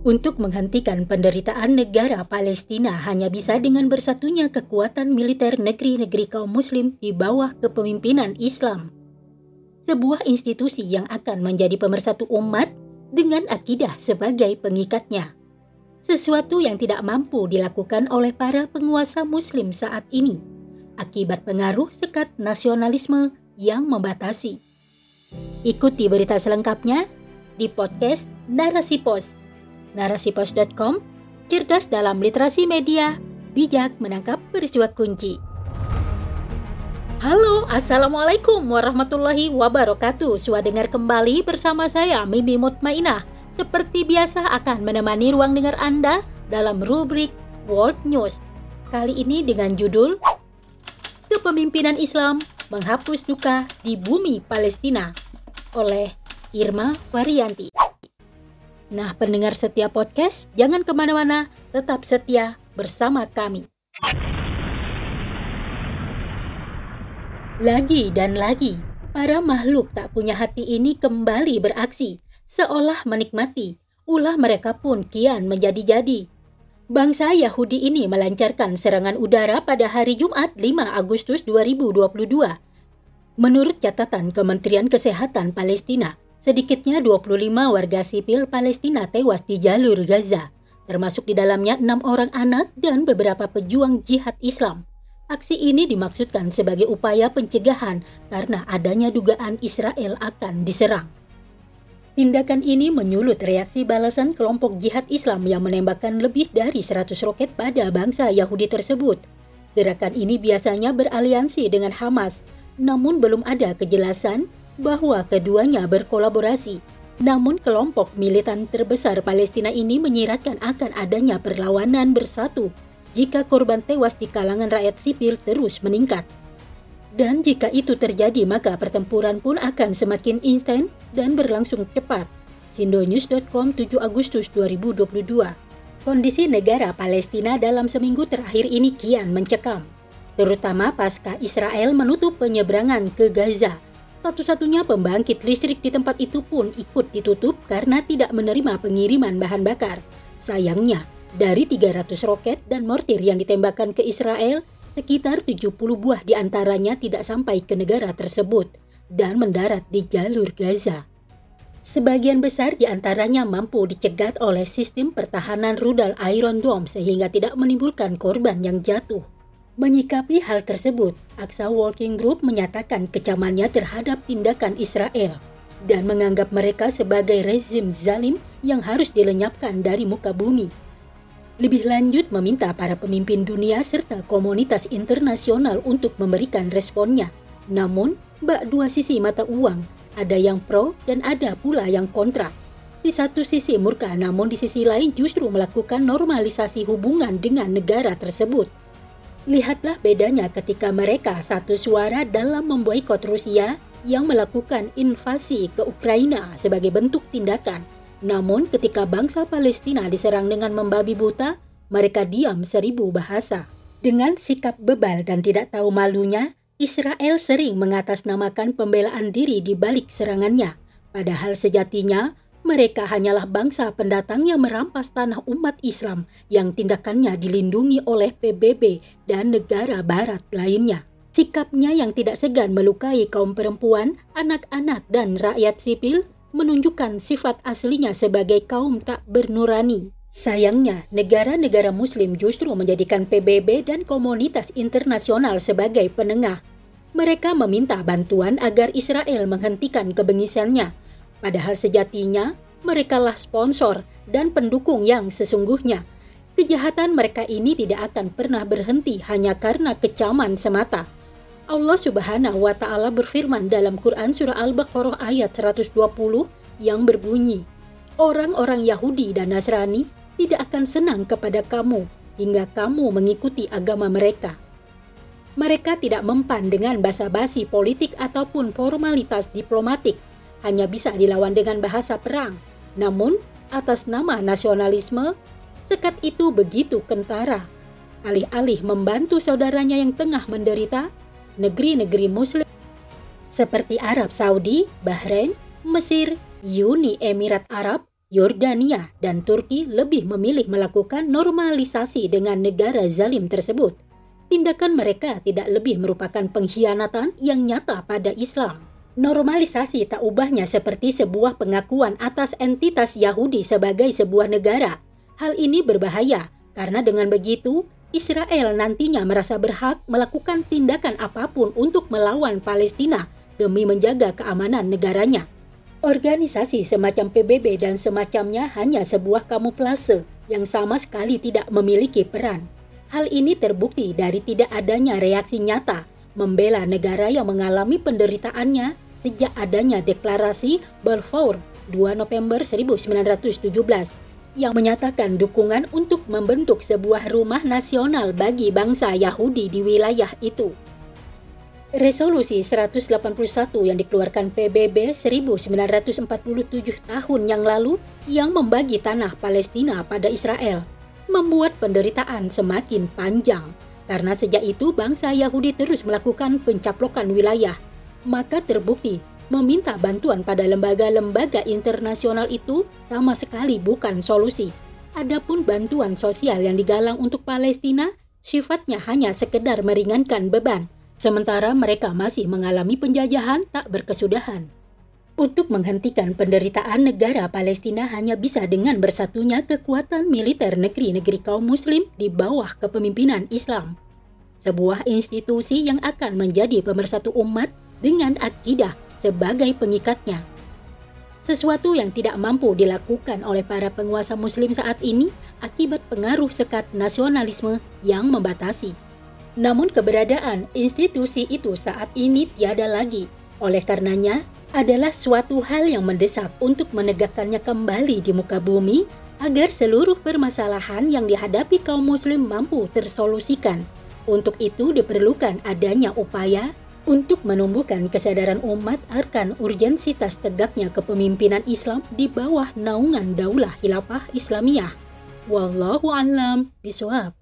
Untuk menghentikan penderitaan negara Palestina hanya bisa dengan bersatunya kekuatan militer negeri-negeri kaum muslim di bawah kepemimpinan Islam. Sebuah institusi yang akan menjadi pemersatu umat dengan akidah sebagai pengikatnya. Sesuatu yang tidak mampu dilakukan oleh para penguasa muslim saat ini akibat pengaruh sekat nasionalisme yang membatasi. Ikuti berita selengkapnya di podcast Narasi Pos narasipos.com, cerdas dalam literasi media, bijak menangkap peristiwa kunci. Halo, Assalamualaikum warahmatullahi wabarakatuh. Sudah dengar kembali bersama saya, Mimi Mutmainah. Seperti biasa akan menemani ruang dengar Anda dalam rubrik World News. Kali ini dengan judul Kepemimpinan Islam Menghapus Duka di Bumi Palestina oleh Irma Varianti. Nah, pendengar setia podcast, jangan ke mana-mana, tetap setia bersama kami. Lagi dan lagi, para makhluk tak punya hati ini kembali beraksi, seolah menikmati, ulah mereka pun kian menjadi-jadi. Bangsa Yahudi ini melancarkan serangan udara pada hari Jumat 5 Agustus 2022. Menurut catatan Kementerian Kesehatan Palestina, Sedikitnya 25 warga sipil Palestina tewas di jalur Gaza, termasuk di dalamnya enam orang anak dan beberapa pejuang jihad Islam. Aksi ini dimaksudkan sebagai upaya pencegahan karena adanya dugaan Israel akan diserang. Tindakan ini menyulut reaksi balasan kelompok jihad Islam yang menembakkan lebih dari 100 roket pada bangsa Yahudi tersebut. Gerakan ini biasanya beraliansi dengan Hamas, namun belum ada kejelasan bahwa keduanya berkolaborasi. Namun kelompok militan terbesar Palestina ini menyiratkan akan adanya perlawanan bersatu jika korban tewas di kalangan rakyat sipil terus meningkat. Dan jika itu terjadi maka pertempuran pun akan semakin intens dan berlangsung cepat. Sindonews.com 7 Agustus 2022 Kondisi negara Palestina dalam seminggu terakhir ini kian mencekam, terutama pasca Israel menutup penyeberangan ke Gaza satu-satunya pembangkit listrik di tempat itu pun ikut ditutup karena tidak menerima pengiriman bahan bakar. Sayangnya, dari 300 roket dan mortir yang ditembakkan ke Israel, sekitar 70 buah di antaranya tidak sampai ke negara tersebut dan mendarat di jalur Gaza. Sebagian besar di antaranya mampu dicegat oleh sistem pertahanan rudal Iron Dome sehingga tidak menimbulkan korban yang jatuh. Menyikapi hal tersebut, Aksa Working Group menyatakan kecamannya terhadap tindakan Israel dan menganggap mereka sebagai rezim zalim yang harus dilenyapkan dari muka bumi. Lebih lanjut meminta para pemimpin dunia serta komunitas internasional untuk memberikan responnya. Namun, bak dua sisi mata uang, ada yang pro dan ada pula yang kontra. Di satu sisi murka, namun di sisi lain justru melakukan normalisasi hubungan dengan negara tersebut. Lihatlah bedanya ketika mereka satu suara dalam memboikot Rusia yang melakukan invasi ke Ukraina sebagai bentuk tindakan. Namun ketika bangsa Palestina diserang dengan membabi buta, mereka diam seribu bahasa. Dengan sikap bebal dan tidak tahu malunya, Israel sering mengatasnamakan pembelaan diri di balik serangannya. Padahal sejatinya mereka hanyalah bangsa pendatang yang merampas tanah umat Islam yang tindakannya dilindungi oleh PBB dan negara barat lainnya. Sikapnya yang tidak segan melukai kaum perempuan, anak-anak, dan rakyat sipil menunjukkan sifat aslinya sebagai kaum tak bernurani. Sayangnya, negara-negara muslim justru menjadikan PBB dan komunitas internasional sebagai penengah. Mereka meminta bantuan agar Israel menghentikan kebengisannya, Padahal sejatinya merekalah sponsor dan pendukung yang sesungguhnya. Kejahatan mereka ini tidak akan pernah berhenti hanya karena kecaman semata. Allah Subhanahu wa taala berfirman dalam Quran surah Al-Baqarah ayat 120 yang berbunyi, "Orang-orang Yahudi dan Nasrani tidak akan senang kepada kamu hingga kamu mengikuti agama mereka." Mereka tidak mempan dengan basa-basi politik ataupun formalitas diplomatik hanya bisa dilawan dengan bahasa perang. Namun, atas nama nasionalisme, sekat itu begitu kentara. Alih-alih membantu saudaranya yang tengah menderita, negeri-negeri Muslim seperti Arab Saudi, Bahrain, Mesir, Uni Emirat Arab, Yordania, dan Turki lebih memilih melakukan normalisasi dengan negara zalim tersebut. Tindakan mereka tidak lebih merupakan pengkhianatan yang nyata pada Islam. Normalisasi tak ubahnya seperti sebuah pengakuan atas entitas Yahudi sebagai sebuah negara. Hal ini berbahaya karena dengan begitu Israel nantinya merasa berhak melakukan tindakan apa pun untuk melawan Palestina demi menjaga keamanan negaranya. Organisasi semacam PBB dan semacamnya hanya sebuah kamuflase yang sama sekali tidak memiliki peran. Hal ini terbukti dari tidak adanya reaksi nyata membela negara yang mengalami penderitaannya sejak adanya deklarasi Balfour 2 November 1917 yang menyatakan dukungan untuk membentuk sebuah rumah nasional bagi bangsa Yahudi di wilayah itu. Resolusi 181 yang dikeluarkan PBB 1947 tahun yang lalu yang membagi tanah Palestina pada Israel membuat penderitaan semakin panjang karena sejak itu bangsa Yahudi terus melakukan pencaplokan wilayah. Maka terbukti meminta bantuan pada lembaga-lembaga internasional itu sama sekali bukan solusi. Adapun bantuan sosial yang digalang untuk Palestina sifatnya hanya sekedar meringankan beban sementara mereka masih mengalami penjajahan tak berkesudahan. Untuk menghentikan penderitaan negara Palestina hanya bisa dengan bersatunya kekuatan militer negeri-negeri kaum muslim di bawah kepemimpinan Islam. Sebuah institusi yang akan menjadi pemersatu umat dengan akidah sebagai pengikatnya. Sesuatu yang tidak mampu dilakukan oleh para penguasa muslim saat ini akibat pengaruh sekat nasionalisme yang membatasi namun keberadaan institusi itu saat ini tiada lagi. Oleh karenanya, adalah suatu hal yang mendesak untuk menegakkannya kembali di muka bumi agar seluruh permasalahan yang dihadapi kaum muslim mampu tersolusikan. Untuk itu diperlukan adanya upaya untuk menumbuhkan kesadaran umat akan urgensitas tegaknya kepemimpinan Islam di bawah naungan daulah hilafah Islamiyah. Wallahu a'lam bishawab.